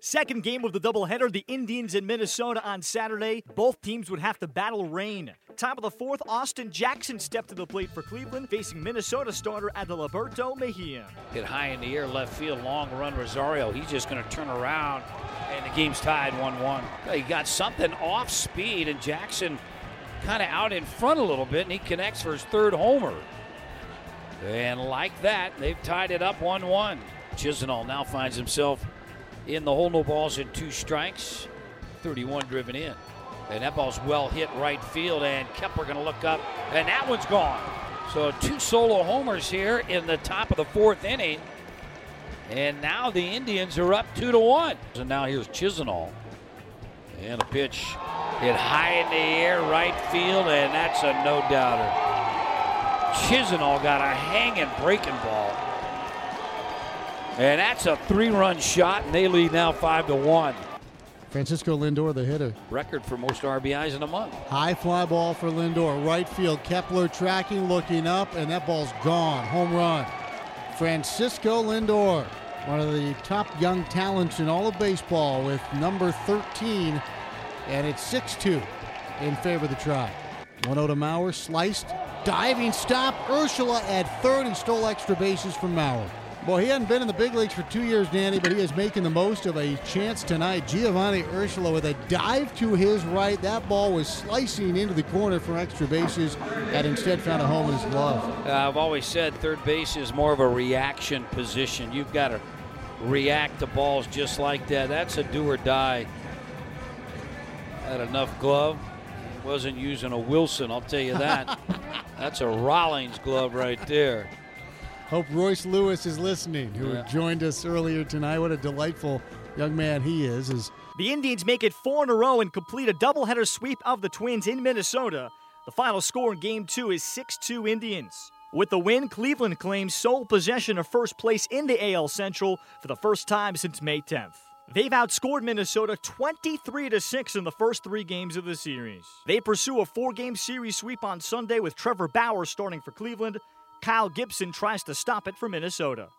Second game of the doubleheader, the Indians in Minnesota on Saturday. Both teams would have to battle rain. Top of the fourth, Austin Jackson stepped to the plate for Cleveland, facing Minnesota starter Adalberto Mejia. Hit high in the air, left field, long run Rosario. He's just going to turn around, and the game's tied 1 1. He got something off speed, and Jackson kind of out in front a little bit, and he connects for his third homer. And like that, they've tied it up 1 1. Chisenhall now finds himself in the hole, no balls and two strikes. 31 driven in. And that ball's well hit right field, and Kepler going to look up, and that one's gone. So two solo homers here in the top of the fourth inning. And now the Indians are up two to one. And now here's Chisenhall. And a pitch hit high in the air, right field, and that's a no doubter. Chisenhall got a hanging breaking ball. And that's a three-run shot, and they lead now five to one. Francisco Lindor, the hitter. Record for most RBIs in a month. High fly ball for Lindor. Right field. Kepler tracking, looking up, and that ball's gone. Home run. Francisco Lindor, one of the top young talents in all of baseball, with number 13, and it's 6 2 in favor of the Tribe. 1 0 to Mauer, sliced, diving stop. Urshela at third and stole extra bases from Mauer. Well, he hadn't been in the big leagues for two years, Danny, but he is making the most of a chance tonight. Giovanny Urshela with a dive to his right. That ball was slicing into the corner for extra bases and instead found a home in his glove. Uh, I've always said third base is more of a reaction position. You've got to react to balls just like that. That's a do or die. Had enough glove. Wasn't using a Wilson, I'll tell you that. That's a Rawlings glove right there. Hope Royce Lewis is listening, who Yeah. joined us earlier tonight. What a delightful young man he is. is The Indians make it four in a row and complete a doubleheader sweep of the Twins in Minnesota. The final score in Game 2 is 6 2 Indians. With the win, Cleveland claims sole possession of first place in the AL Central for the first time since May 10th. They've outscored Minnesota 23 to 6 in the first 3 games of the series. They pursue a 4-game series sweep on Sunday with Trevor Bauer starting for Cleveland. Kyle Gibson tries to stop it for Minnesota.